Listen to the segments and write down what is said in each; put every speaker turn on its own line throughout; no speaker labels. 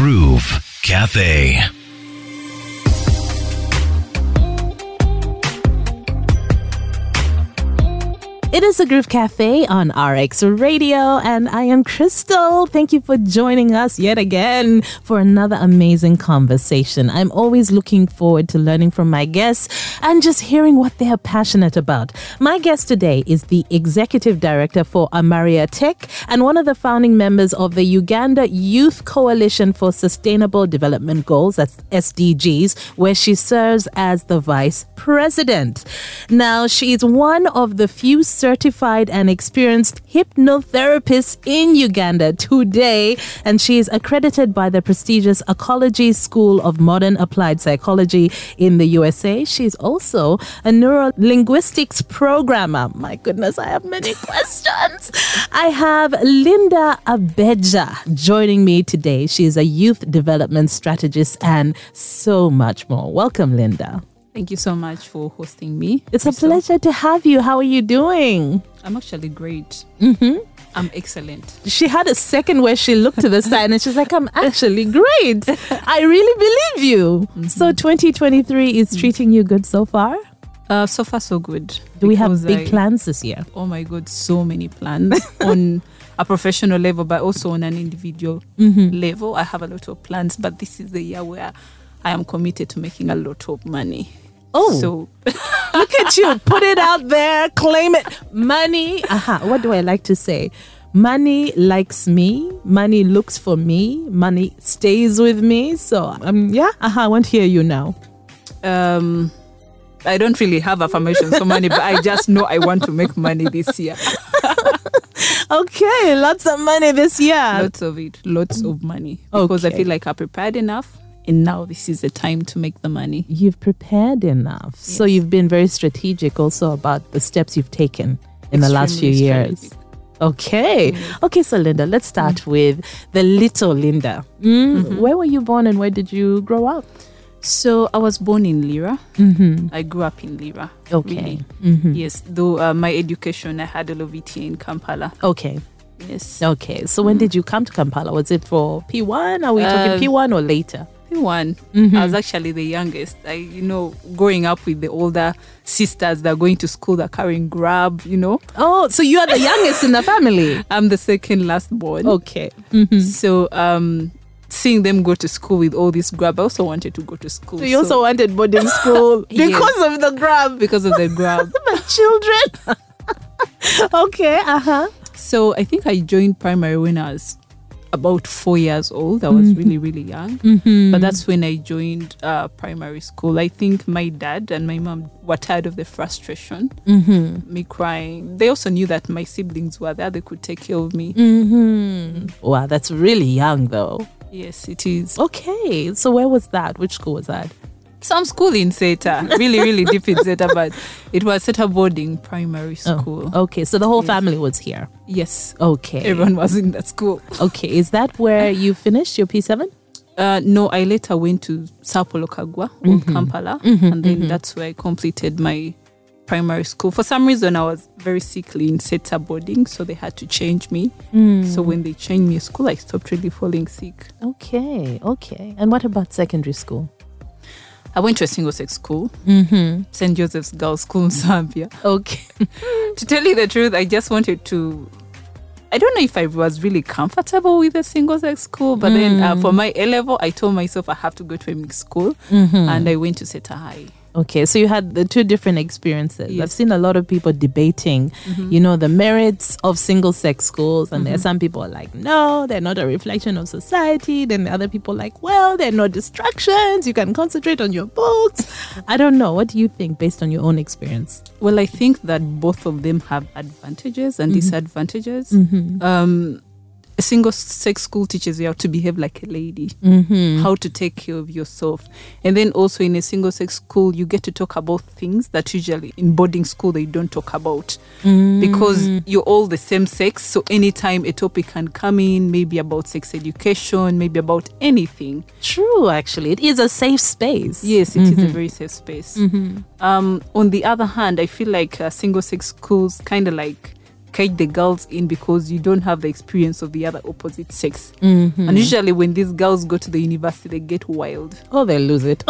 Groove Cafe.
It is a Groove Cafe on RX Radio, and I am Crystal. Thank you for joining us yet again for another amazing conversation. I'm always looking forward to learning from my guests and just hearing what they are passionate about. My guest today is the Executive Director for Amaria Tech and one of the founding members of the Uganda Youth Coalition for Sustainable Development Goals, that's SDGs, where she serves as the Vice President. Now, she is one of the few certified and experienced hypnotherapist in Uganda today, and she is accredited by the prestigious Ecology School of Modern Applied Psychology in the USA. She's also a neurolinguistics programmer. My goodness, I have many questions. I have Linda Abeja joining me today. She is a youth development strategist and so much more. Welcome, Linda.
Thank you so much for hosting me.
It's a pleasure to have you. How are you doing?
I'm actually great.
Mm-hmm.
I'm excellent.
She had a second where she looked to the side and she's like, I'm actually great. I really believe you.
Mm-hmm.
So 2023 is treating you good so far?
Uh, so far, so good.
Do we have big
I-
plans this year?
Oh my God, so many plans on a professional level, but also on an individual
Mm-hmm.
level. I have a lot of plans, but this is the year where I am committed to making a lot of money.
Oh.
so
Look at you. Put it out there. Claim it. Money. Aha. What do I like to say? Money likes me. Money looks for me. Money stays with me. So, um, yeah. Aha. I want to hear you now.
um, I don't really have affirmations for money, but I just know I want to make money this year.
Okay. Lots of money this year.
lots of it, lots of money. Because I feel like I prepared enough, and now this is the time to make the money.
You've prepared enough. So you've been very strategic also about the steps you've taken in the last few
Extremely
years.
strategic.
Okay. Okay, so Linda, let's start with the little Linda. Mm, Where were you born and where did you grow up?
So I was born in Lira.
Mm-hmm.
I grew up in Lira.
Okay.
really.
Mhm.
Yes, though uh, my education, I had all of it here in Kampala.
Okay.
Yes.
Okay. So when did you come to Kampala? Was it for P1? Are we talking
Uh,
P1 or later?
One,
Mm-hmm.
I was actually the youngest. I, you know, growing up with the older sisters that are going to school, that are carrying grab, you know.
Oh, so you are the youngest in the family.
I'm the second last born.
Okay. Mhm.
So, um, seeing them go to school with all this grab, I also wanted to go to school.
So you also wanted boarding school
Yes.
because of the grab.
because of the grab.
the children. okay, uh huh.
So I think I joined primary when I was about four years old. I was really, really young. But that's when I joined uh, primary school. I think my dad and my mom were tired of the frustration,
Mm-hmm.
me crying. They also knew that my siblings were there, they could take care of me.
Mm-hmm. Wow, that's really young though.
Yes, it is.
Okay, so where was that? Which school was that?
Some school in Seeta, really, really deep in Seeta, but it was Seeta boarding primary oh, school.
Oh, okay, so the whole
Yes.
family was here.
Yes,
Okay.
everyone was in that school.
Okay, is that where you finished your P7?
Uh, no, I later went to Sir Apollo Kaggwa, Old mm-hmm. Kampala, mm-hmm, and then mm-hmm. that's where I completed my primary school. For some reason, I was very sickly in Seeta boarding, so they had to change me. Mm. So when they changed me school, I stopped really falling sick.
Okay, okay. And what about secondary school?
I went to a single sex school,
Mm-hmm.
St. Joseph's Girls School in Nsambya.
Okay.
to tell you the truth, I just wanted to. I don't know if I was really comfortable with a single sex school, but then uh, for my A level, I told myself I have to go to a mixed school, and I went to Seeta High.
Okay, so you had the two different experiences. I've seen a lot of people debating, mm-hmm. you know, the merits of single sex schools. And there are mm-hmm. some people are like, no, they're not a reflection of society. Then the other people are like, well, they're no distractions. You can concentrate on your books. I don't know. What do you think based on your own experience?
Well, I think that both of them have advantages and mm-hmm. disadvantages. Um, a single sex school teaches you how to behave like a lady,
Mm-hmm.
how to take care of yourself. And then also in a single sex school, you get to talk about things that usually in boarding school they don't talk about because you're all the same sex. So anytime a topic can come in, maybe about sex education, maybe about anything.
True, actually. It is a safe space.
Yes, it is a very safe space. Um, on the other hand, I feel like uh, single sex schools kind of like kite the girls in because you don't have the experience of the other opposite sex.
Mm-hmm.
And usually, when these girls go to the university, they get wild.
Oh, they lose it.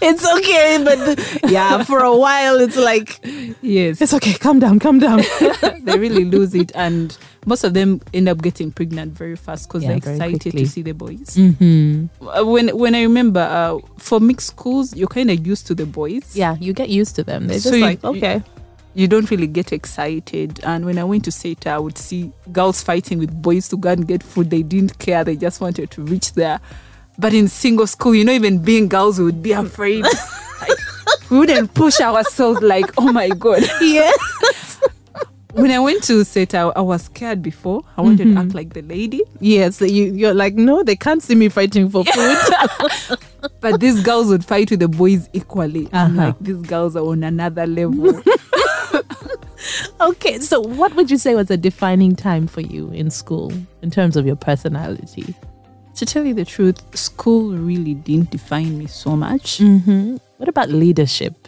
it's okay, but yeah, for a while, it's like
Yes,
it's okay. Calm down, calm down.
they really lose it, and most of them end up getting pregnant very fast because
Yeah,
they're excited to see the boys.
mm-hmm.
Uh, When when I remember, uh, for mixed schools, you're kind of used to the boys.
Yeah, you get used to them. They're
So
just
you-
like okay.
you don't really get excited. And when I went to Seeta, I would see girls fighting with boys to go and get food. They didn't care. They just wanted to reach there. But in single school, you know, even being girls, we would be afraid. like, we wouldn't push ourselves like, oh my God.
yeah.
When I went to Seeta, I was scared before. I wanted to act like the lady.
Yes, so you you're like no, they can't see me fighting for food.
But these girls would fight with the boys equally. I'm
Uh-huh.
like, these girls are on another level.
okay, so what would you say was a defining time for you in school in terms of your personality?
to tell you the truth, school really didn't define me so much.
Mm-hmm. What about leadership?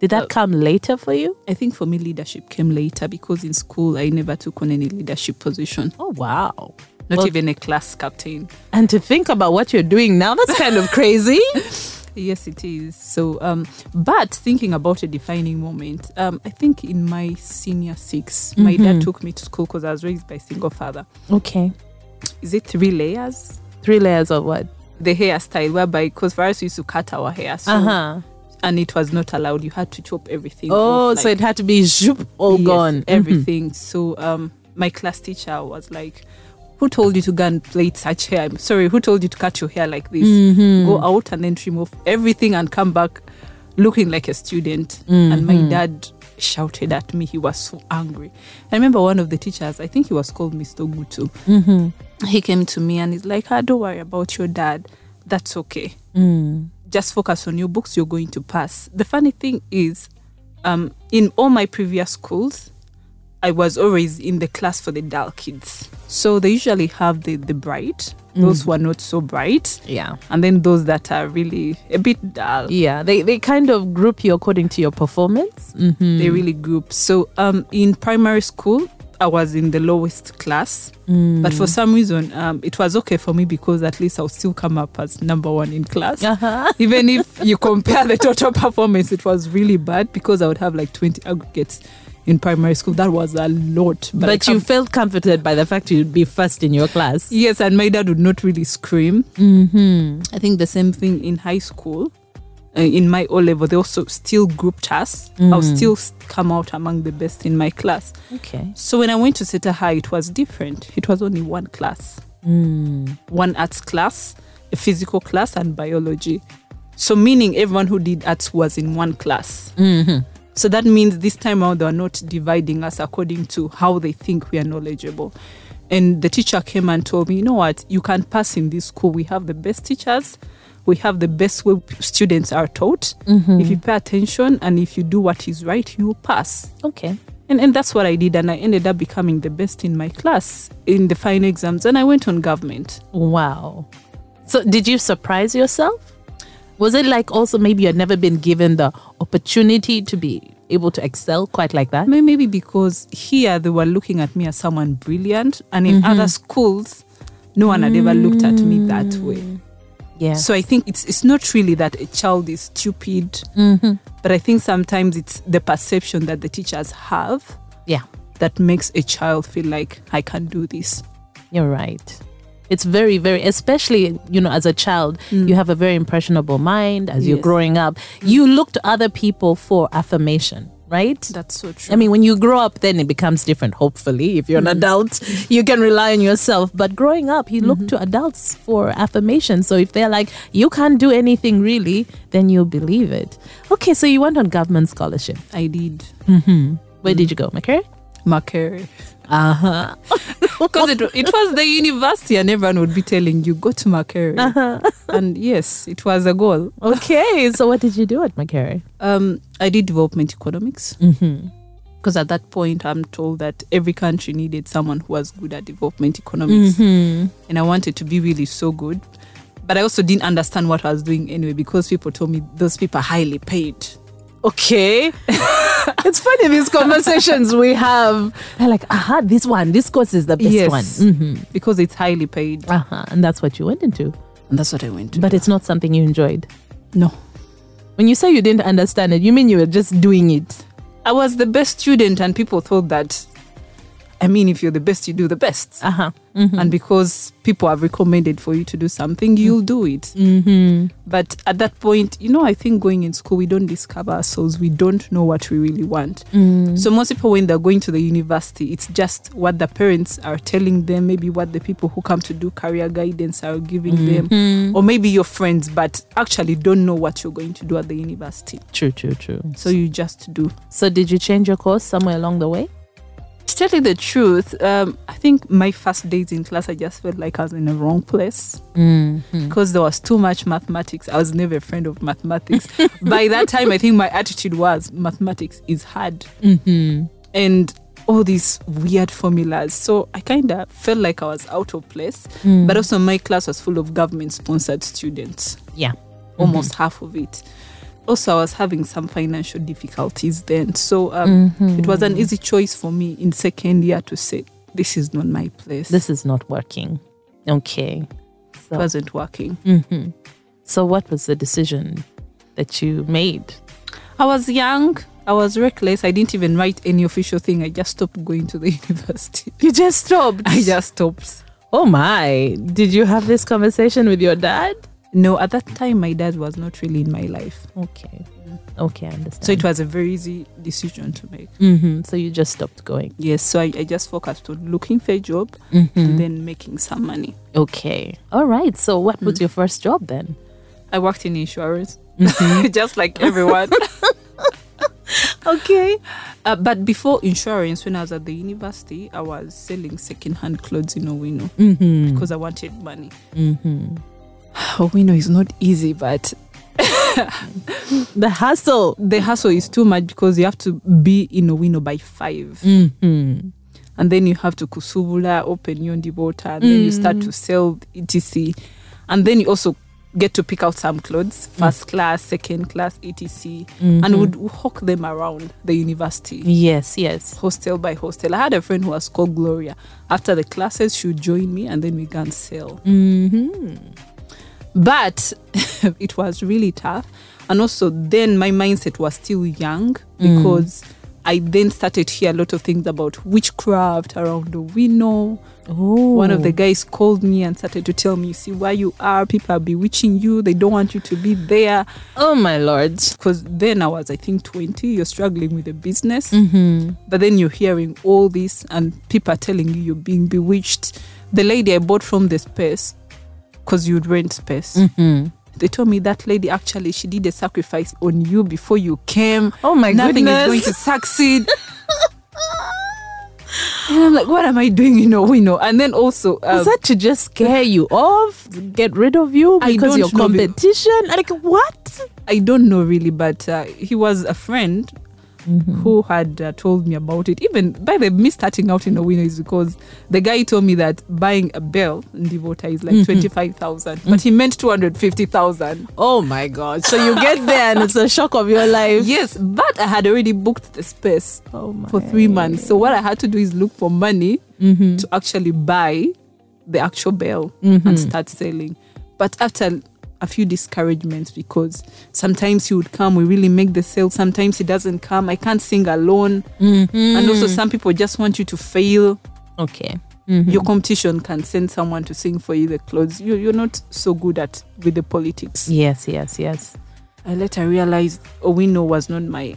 Did that
Uh,
come later for you?
I think for me, leadership came later because in school, I never took on any leadership position,
Oh wow.
not
Well-
even a class captain.
And to think about what you're doing now, that's kind of crazy.
Yes, it is. So, um, but thinking about a defining moment, um, I think in my senior 6 my dad took me to school because I was raised by a single father.
okay.
Is it three layers?
Three layers of what?
The hairstyle, whereby, because for us, we used to cut our hair. So,
Uh-huh.
And it was not allowed. You had to chop everything.
Oh,
off,
so it had to be zoop, all
Yes,
gone. Mhm.
Everything. So um, my class teacher was like, "Who told you to go and plait such hair? I'm sorry, who told you to cut your hair like this?
Mm-hmm.
Go out and then trim off everything and come back looking like a student." And my
Mm-hmm.
dad shouted at me. He was so angry. I remember one of the teachers. I think he was called Mr. Gutu.
Mm-hmm.
He came to me and he's like, ah, "Don't worry about your dad. That's okay."
Mm.
just focus on your books, you're going to pass. The funny thing is, um, in all my previous schools, I was always in the class for the dull kids. So they usually have the, the bright, those who are not so bright,
Yeah.
and then those that are really a bit dull.
Yeah. They they kind of group you according to your performance. Mm-hmm.
They really group. So um, in primary school, I was in the lowest class, but for some reason, um, it was okay for me because at least I'll still come up as number one in class.
Uh-huh.
Even if you compare the total performance, it was really bad because I would have like 20 aggregates in primary school. That was a lot.
But,
I
you felt comforted by the fact you'd be first in your class.
Yes, and my dad would not really scream.
Mm-hmm.
I think the same thing in high school. Uh, in my O level, they also still grouped us. I'll still come out among the best in my class.
Okay.
So when I went to Seeta High, it was different. It was only one class
Mm.
one arts class, a physical class, and biology. So, meaning everyone who did arts was in one class.
Mm-hmm.
So that means this time around they are not dividing us according to how they think we are knowledgeable. And the teacher came and told me, you know what, you can pass in this school. We have the best teachers, we have the best way students are taught.
Mm-hmm.
If you pay attention and if you do what is right, you will pass.
Okay.
And, and that's what I did. And I ended up becoming the best in my class in the final exams. And I went on government.
Wow. So did you surprise yourself? Was it like also maybe you had never been given the opportunity to be able to excel quite like that?
Maybe because here they were looking at me as someone brilliant, and in mm-hmm. other schools, no one had ever looked at me that mm. way.
Yeah.
So I think it's it's not really that a child is stupid, mm-hmm. but I think sometimes it's the perception that the teachers have
yeah.
that makes a child feel like I can do this.
You're right. It's very, very, especially, you know, as a child, mm. you have a very impressionable mind as you're growing up. You look to other people for affirmation, right?
That's so true.
I mean, when you grow up, then it becomes different. Hopefully, if you're an mm. adult, you can rely on yourself. But growing up, you look mm-hmm. to adults for affirmation. So if they're like, you can't do anything really, then you'll believe it. Okay, so you went on government scholarship.
I did mm-hmm.
Where mm. did you go, Makerere?
Makerere
Uh huh.
because it, it was the university, and everyone would be telling you go to Makerere, and yes, it was a goal.
Okay, so what did you do at Makerere?
Um, I did development economics.
Mm-hmm.
because at that point I'm told that every country needed someone who was good at development economics,
Mm-hmm.
and I wanted to be really so good. But I also didn't understand what I was doing anyway because people told me those people are highly paid.
Okay. it's funny these conversations we have. They're like, aha, this one, this course is the best
yes,
one. Mm-hmm.
because it's highly paid,
Uh-huh. And that's what you went into.
and that's what I went to.
But it's not something you enjoyed.
no,
When you say you didn't understand it, you mean you were just doing it.
I was the best student, and people thought that. I mean, if you're the best, you do the best.
Uh-huh.
And because people have recommended for you to do something, you'll do it.
Mm-hmm.
But at that point, you know, I think going in school, we don't discover ourselves. We don't know what we really want.
Mm.
So most people, when they're going to the university, it's just what the parents are telling them, maybe what the people who come to do career guidance are giving them,
Mm.
or maybe your friends, but actually don't know what you're going to do at the university.
True, true, true.
So you just do.
So did you change your course somewhere along the way?
To tell you the truth, um, I think my first days in class, I just felt like I was in the wrong place.
Mm-hmm.
because there was too much mathematics. I was never a friend of mathematics. By that time, I think my attitude was mathematics is hard
Mm-hmm.
and all these weird formulas. So I kind of felt like I was out of place.
Mm.
But also, my class was full of government sponsored students,
Yeah.
almost half of it. Also, I was having some financial difficulties then. So um, it was an easy choice for me in second year to say, this is not my place.
This is not working. Okay. So,
wasn't working.
Mhm. so what was the decision that you made?
I was young. I was reckless. I didn't even write any official thing. I just stopped going to the university.
You just stopped.
I just stopped.
Oh my. Did you have this conversation with your dad?
No, at that time, my dad was not really in my life.
Okay. Okay, I understand.
So it was a very easy decision to make.
hmm So you just stopped going.
Yes, so I, I just focused on looking for a job
Mm-hmm.
and then making some money.
Okay. All right. So what was your first job then?
I worked in insurance, just like everyone.
Okay.
Uh, but before insurance, when I was at the university, I was selling second-hand clothes in Owino
Mm-hmm.
because I wanted money.
Mm-hmm.
Owino is not easy, but
The hustle.
the hustle is too much because you have to be in Owino by five.
Mm-hmm.
and then you have to kusubula open yondi water and then you start to sell etc and then you also get to pick out some clothes first class second class etc and would hawk them around the university
Yes, yes.
hostel by hostel i had a friend who was called gloria after the classes she would join me and then we can sell
Mm-hmm.
But it was really tough and also then my mindset was still young because I then started to hear a lot of things about witchcraft around the window.
Oh.
One of the guys called me and started to tell me, you see where you are, people are bewitching you, they don't want you to be there.
Oh my lord.
Because then I was, I think, 20, you're struggling with the business,
Mm-hmm.
but then you're hearing all this and people are telling you you're being bewitched. The lady I bought from the space, because you'd rent space,
Mm-hmm.
they told me that lady actually she did a sacrifice on you before you came.
Oh my God.
Nothing
goodness.
is going to succeed. and I'm like, what am I doing? You know, we know. And then also, uh,
Was that to just scare you off, get rid of you because your
know,
competition? Like what?
I don't know really, but uh, he was a friend
Mm-hmm.
who had uh, told me about it. Even by the me starting out in Owino is because the guy told me that buying a bell in Devota is
Mm-hmm.
like twenty five thousand, but he meant two hundred fifty thousand.
Oh my god! So you get there and it's a shock of your life.
Yes, but I had already booked the space
Oh
for three months. So what I had to do is look for money
Mm-hmm.
to actually buy the actual bell
Mm-hmm.
and start selling. But after a few discouragements, because sometimes he would come, we really make the sale. Sometimes he doesn't come. I can't sing alone,
Mm-hmm.
and also some people just want you to fail.
Okay. Mm-hmm.
Your competition can send someone to sing for you the clothes. You, you're not so good at with the politics.
Yes, yes, yes.
I later realized Owino was not my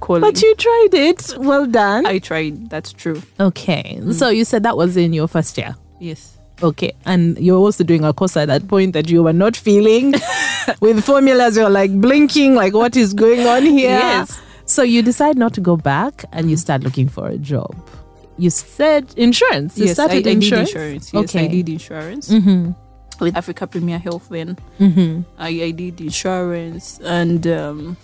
calling.
But you tried it. Well done.
I tried. That's true.
okay. So you said that was in your first year.
Yes.
Okay. And you're also doing a course at that point that you were not feeling with formulas. You're like blinking, like, what is going on here?
Yes.
So you decide not to go back and you start looking for a job. You said insurance. You
yes, I, I
started
did
insurance.
insurance. Yes, I did insurance
Mm-hmm.
with Africa Premier Health. Then
Mm-hmm.
I, I did insurance, and um,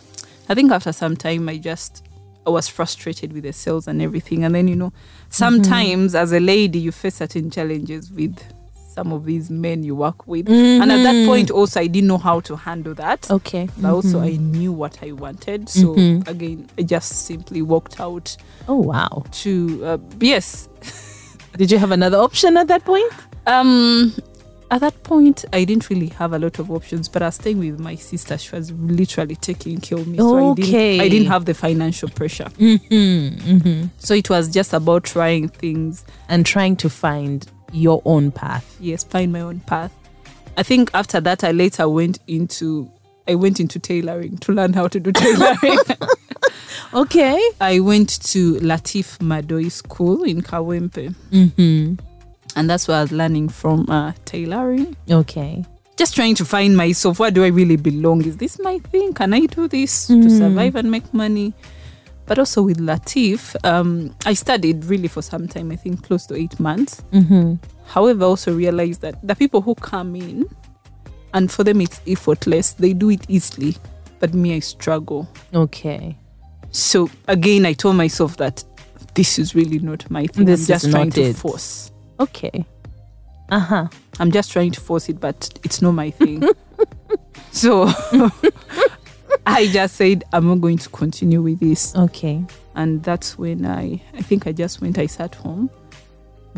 I think after some time, I just I was frustrated with the sales and everything. And then you know, sometimes as a lady, you face certain challenges with some of these men you work with. And at that point, also, I didn't know how to handle that.
Okay.
But also, I knew what I wanted. So, again, I just simply walked out
Oh wow.
to, uh, yes.
Did you have another option at that point?
Um, at that point, I didn't really have a lot of options, but I was staying with my sister. She was literally taking care of me. So I didn't, I didn't have the financial pressure.
Mm-hmm, mm-hmm.
So it was just about trying things.
And trying to find your own path.
yes find my own path i think after that i later went into i went into tailoring to learn how to do tailoring
Okay.
i went to latif madoi school in kawempe
Mm-hmm.
And that's what i was learning from uh, tailoring
Okay.
just trying to find myself where do i really belong is this my thing can i do this to survive and make money but also with latif um, i studied really for some time i think close to eight months
Mm-hmm.
However, I also realize that the people who come in and for them it's effortless, they do it easily. But me, I struggle.
Okay.
So again, I told myself that this is really not my thing.
This
I'm
is
just trying
not
to
it.
force.
Okay. Uh-huh.
I'm just trying to force it, but it's not my thing. so I just said I'm not going to continue with this.
Okay.
and that's when I I think I just went I sat home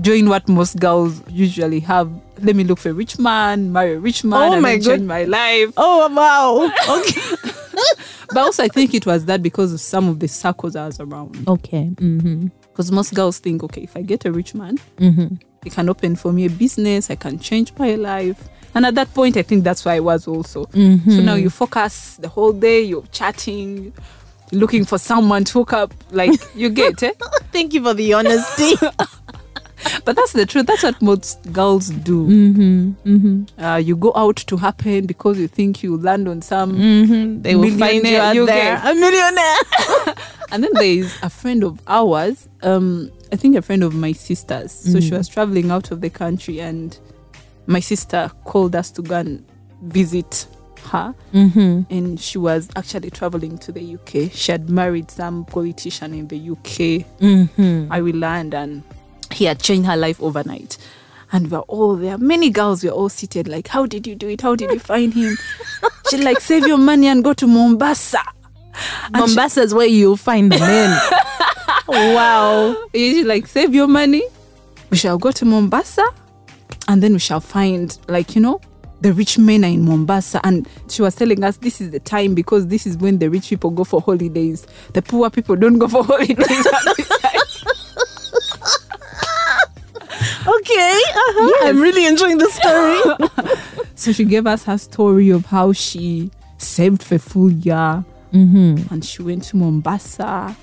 doing what most girls usually have let me look for a rich man marry a rich man
Oh
and
my
change my life
Oh wow. Okay.
but also I think it was that because of some of the circles I was around
okay. Mm-hmm.
because most girls think okay if I get a rich man
Mm-hmm.
He can open for me a business I can change my life and at that point I think that's where I was also
Mm-hmm.
so now you focus the whole day you're chatting looking for someone to hook up like you get it
Thank you for the honesty.
But that's the truth. That's what most girls do.
mm-hmm. Mm-hmm.
Uh, you go out to happen because you think you land on some,
Mm-hmm. They will find you out
you
there.
get-
A millionaire.
and then there is a friend of ours. Um, I think a friend of my sister's. So she was traveling out of the country, and my sister called us to go and visit her.
Mm-hmm.
And she was actually traveling to the UK. She had married some politician in the UK.
Mm-hmm.
I will land and he had changed her life overnight. And we're all there. Many girls were all seated, like, How did you do it? How did you find him? she like, Save your money and go to Mombasa. And she-
Mombasa is where you'll find the men. wow.
She's like, Save your money. We shall go to Mombasa and then we shall find, like, you know, the rich men are in Mombasa. And she was telling us this is the time because this is when the rich people go for holidays. The poor people don't go for holidays at this time.
Okay. Uh-huh. I'm really enjoying the story.
So she gave us her story of how she saved for a full year
mm-hmm.
and she went to Mombasa.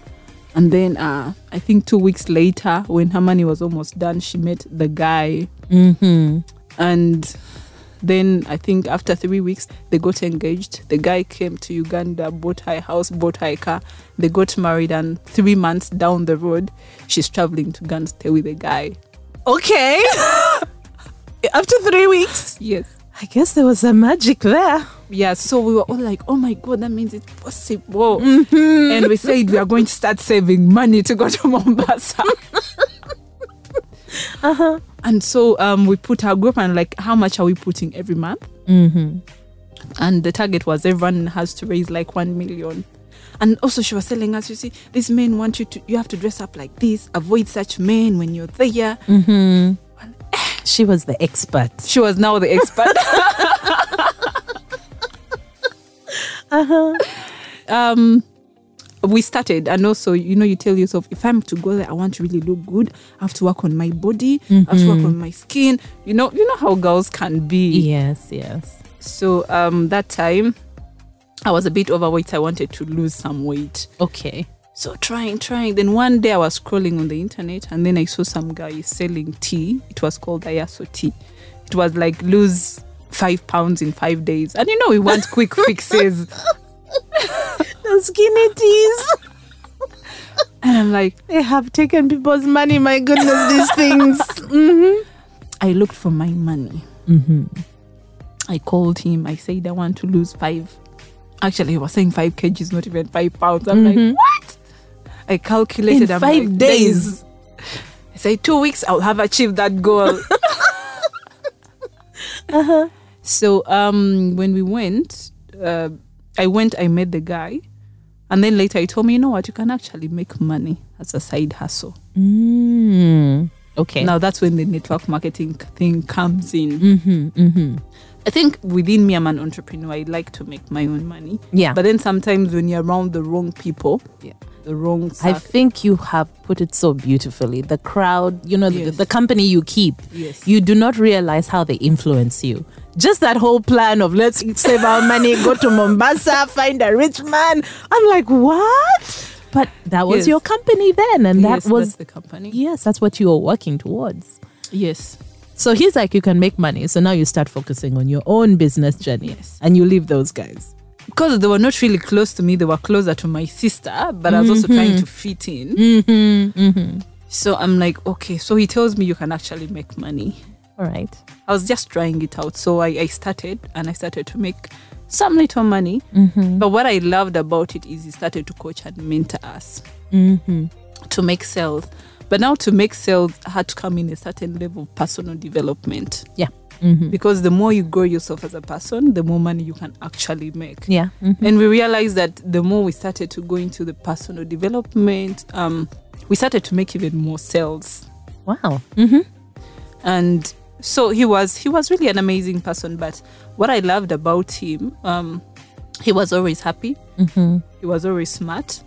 And then uh, I think two weeks later, when her money was almost done, she met the guy.
Mm-hmm.
And then I think after three weeks, they got engaged. The guy came to Uganda, bought her a house, bought her a car. They got married, and three months down the road, she's traveling to Uganda stay with the guy.
Okay. After three weeks.
Yes.
I guess there was a magic there.
Yeah, so we were all like, oh my God, that means it's possible. And we said we are going to start saving money to go to Mombasa.
Uh-huh.
And so um, we put our group and like, how much are we putting every month?
Mm-hmm.
And the target was everyone has to raise like 1 million. And also she was telling us, you see, these men want you to, you have to dress up like this, avoid such men when you're there.
Mm-hmm. She was the expert.
She was now the expert.
Uh-huh.
um we started and also you know you tell yourself if i'm to go there i want to really look good i have to work on my body i have to work on my skin you know you know how girls can be
Yes, yes.
so um that time i was a bit overweight i wanted to lose some weight
Okay.
So trying trying then one day i was scrolling on the internet and then i saw some guy selling tea it was called ayaso tea it was like lose five pounds in five days and you know we want quick fixes
The skinny teas.
and i'm like
They have taken people's money. My goodness, these things. Mm-hmm.
I looked for my money.
Mm-hmm.
I called him. I said I want to lose five. Actually, he was saying five kgs, not even five pounds. I'm
Mhm.
like, what? I calculated.
In
I'm
five
like,
days.
I said two weeks. I'll have achieved that goal.
Uh-huh.
So um, when we went, uh, I went, I met the guy. And then later he told me, you know what, you can actually make money as a side hustle.
Mm. Okay.
Now that's when the network marketing thing comes in.
mm-hmm, mm-hmm.
I think within me, I'm an entrepreneur. I like to make my own money.
Yeah.
But then sometimes when you're around the wrong people,
Yeah.
The wrong
I think you have put it so beautifully. The crowd, you know, the,
Yes.
the company you keep,
Yes.
you do not realize how they influence you. Just that whole plan of let's save our money, go to Mombasa, find a rich man. I'm like, what? But that was
Yes.
your company then, and that was
that's the company.
yes, that's what you were working towards.
Yes.
So he's like, you can make money. So now you start focusing on your own business journey,
Yes.
and you leave those guys.
Because they were not really close to me, they were closer to my sister, but I was also trying to fit in.
Mm-hmm, mm-hmm.
So I'm like, okay, so he tells me you can actually make money.
All right.
I was just trying it out. So I, I started and I started to make some little money.
Mm-hmm.
But what I loved about it is he started to coach and mentor us
Mm-hmm.
to make sales. But now to make sales had to come in a certain level of personal development.
Yeah. Mm-hmm.
Because the more you grow yourself as a person, the more money you can actually make.
Yeah. Mm-hmm.
And we realized that the more we started to go into the personal development, um, we started to make even more sales.
Wow. Mm-hmm.
And so he was he was really an amazing person. But what I loved about him, um, he was always happy.
Mm-hmm.
He was always smart.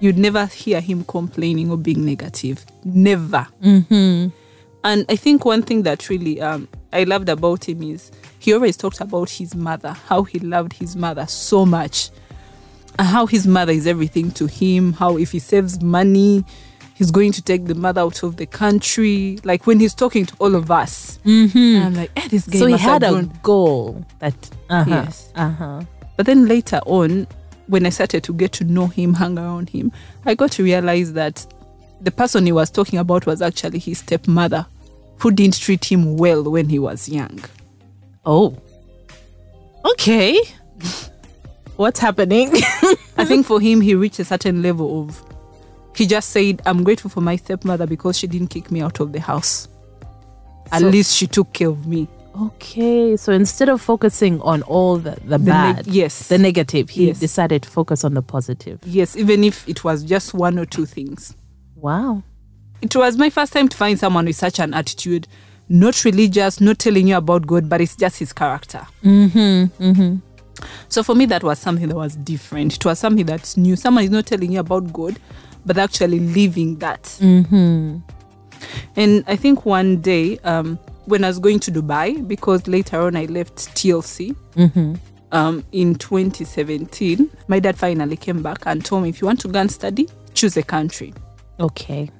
You'd never hear him complaining or being negative. Never.
Mm-hmm.
And I think one thing that really um, I loved about him is he always talked about his mother, how he loved his mother so much, and how his mother is everything to him. How if he saves money, he's going to take the mother out of the country. Like when he's talking to all of us,
Mm-hmm.
I'm like, eh, this guy
So he had a
grown.
goal that. Uh-huh.
Yes.
Uh-huh.
But then later on, when I started to get to know him, hang around him, I got to realize that the person he was talking about was actually his stepmother, who didn't treat him well when he was young.
Oh. Okay. What's happening?
I think for him, he reached a certain level of. He just said, I'm grateful for my stepmother because she didn't kick me out of the house. At
So-
least she took care of me.
okay. So instead of focusing on all the, the,
The
bad,
yes.
the negative, he
Yes.
decided to focus on the positive.
yes, even if it was just one or two things.
Wow.
It was my first time to find someone with such an attitude, not religious, not telling you about God, but it's just his character.
Mm-hmm. Mm-hmm.
So for me, that was something that was different. It was something that's new. Someone is not telling you about God, but actually living that.
Mm-hmm.
And I think one day, um, when I was going to Dubai, because later on I left TLC
Mm-hmm.
um, in 2017, my dad finally came back and told me, if you want to go and study, choose a country.
Okay.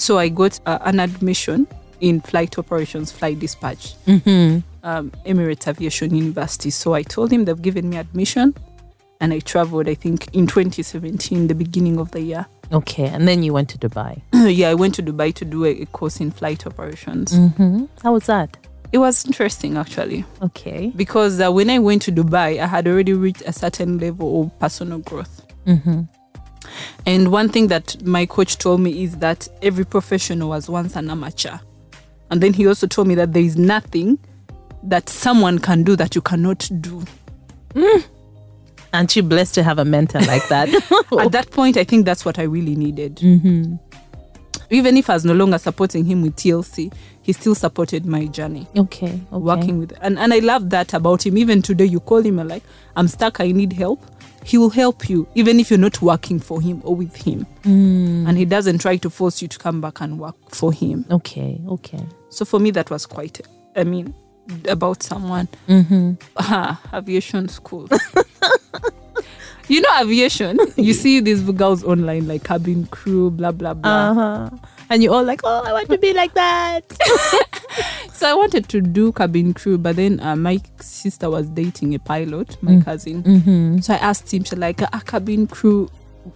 So I got uh, an admission in flight operations, flight dispatch,
Mm-hmm.
um, Emirates Aviation University. So I told him they've given me admission, and I traveled. I think in 2017, the beginning of the year.
Okay. And then you went to Dubai.
yeah, I went to Dubai to do a, a course in flight operations.
Mm-hmm. How was that?
It was interesting actually
Okay.
because uh, when I went to Dubai, I had already reached a certain level of personal growth.
Mm-hmm.
And one thing that my coach told me is that every professional was once an amateur. And then he also told me that there is nothing that someone can do that you cannot do.
Aren't you blessed to have a mentor like that?
At that point, I think that's what I really needed.
mm-hmm.
Even if I was no longer supporting him with TLC, he still supported my journey.
Okay. Okay.
working with and, and I love that about him. Even today you call him and like, I'm stuck, I need help. He will help you, even if you're not working for him or with him.
Mm.
And he doesn't try to force you to come back and work for him.
Okay. Okay.
So for me that was quite I mean, about someone.
Mm-hmm.
Ah, aviation school. you know aviation. You see these girls online like cabin crew, blah blah blah.
Uh-huh. And you're all like, oh, I want to be like that.
So I wanted to do cabin crew, but then uh, my sister was dating a pilot, my cousin.
mm-hmm.
So I asked him, she's like, a cabin crew,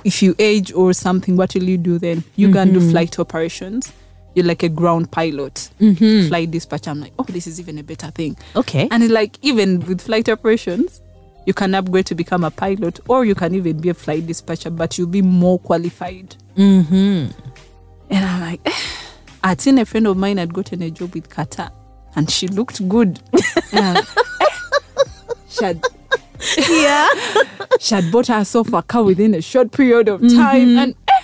if you age or something, what will you do then? You can do flight operations. You're like a ground pilot,
Mm-hmm.
flight dispatcher. I'm like, oh, this is even a better thing.
Okay.
And it's like, even with flight operations, you can upgrade to become a pilot, or you can even be a flight dispatcher, but you'll be more qualified.
Mm-hmm.
And I'm like, I'd seen a friend of mine had gotten a job with Qatar. and she looked good. Eh, she had
Yeah.
she had bought herself a car within a short period of time. And eh,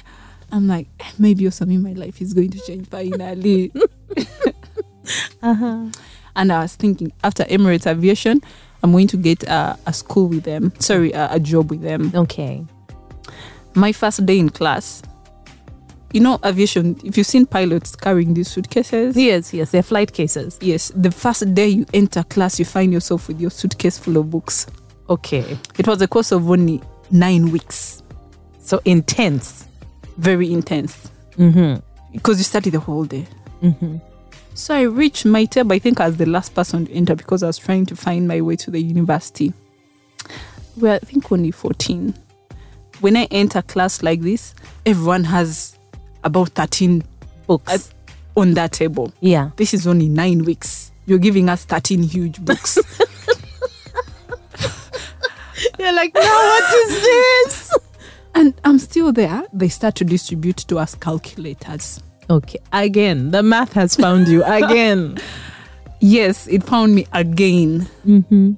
I'm like, eh, maybe in my life is going to change finally. uh-huh. And I was thinking, after Emirates Aviation, I'm going to get uh, a school with them. Sorry, uh, a job with them.
Okay.
My first day in class, you know, aviation, if you've seen pilots carrying these suitcases,
Yes, yes, they're flight cases.
yes, the first day you enter class, you find yourself with your suitcase full of books.
Okay.
It was a course of only nine weeks.
So intense.
very intense
Mm-hmm.
because you study the whole day.
Mm-hmm.
So I reached my tab, I think, as the last person to enter because I was trying to find my way to the university. Well, I think only 14. When I enter class like this, everyone has about 13
Books.
on that table.
yeah.
This is only nine weeks. You're giving us 13 huge books.
You're like, now what is this?
and I'm still there. They start to distribute to us calculators.
Okay. Again, the math has found you again.
Yes, it found me again.
mm-hmm.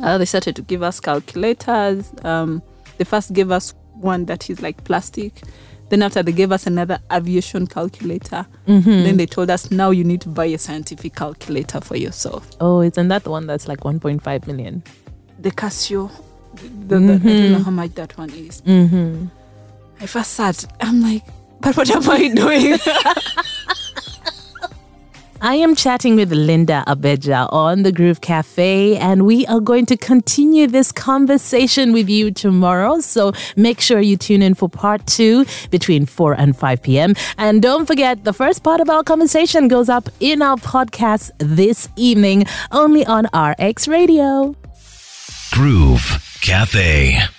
Uh, they started to give us calculators. Um, they first gave us one that is like plastic. Then after they gave us another aviation calculator.
Mm-hmm.
Then they told us now you need to buy a scientific calculator for yourself.
Oh, isn't that the one that's like 1.5 million?
The Casio, the, the, I don't know how much that one is.
Mm-hmm.
I first sat. I'm like, but what am I doing?
I am chatting with Linda Abeja on the Groove Cafe, and we are going to continue this conversation with you tomorrow. So make sure you tune in for part two between 4 and 5 p.m. And don't forget, the first part of our conversation goes up in our podcast this evening, only on RX Radio.
Groove Cafe.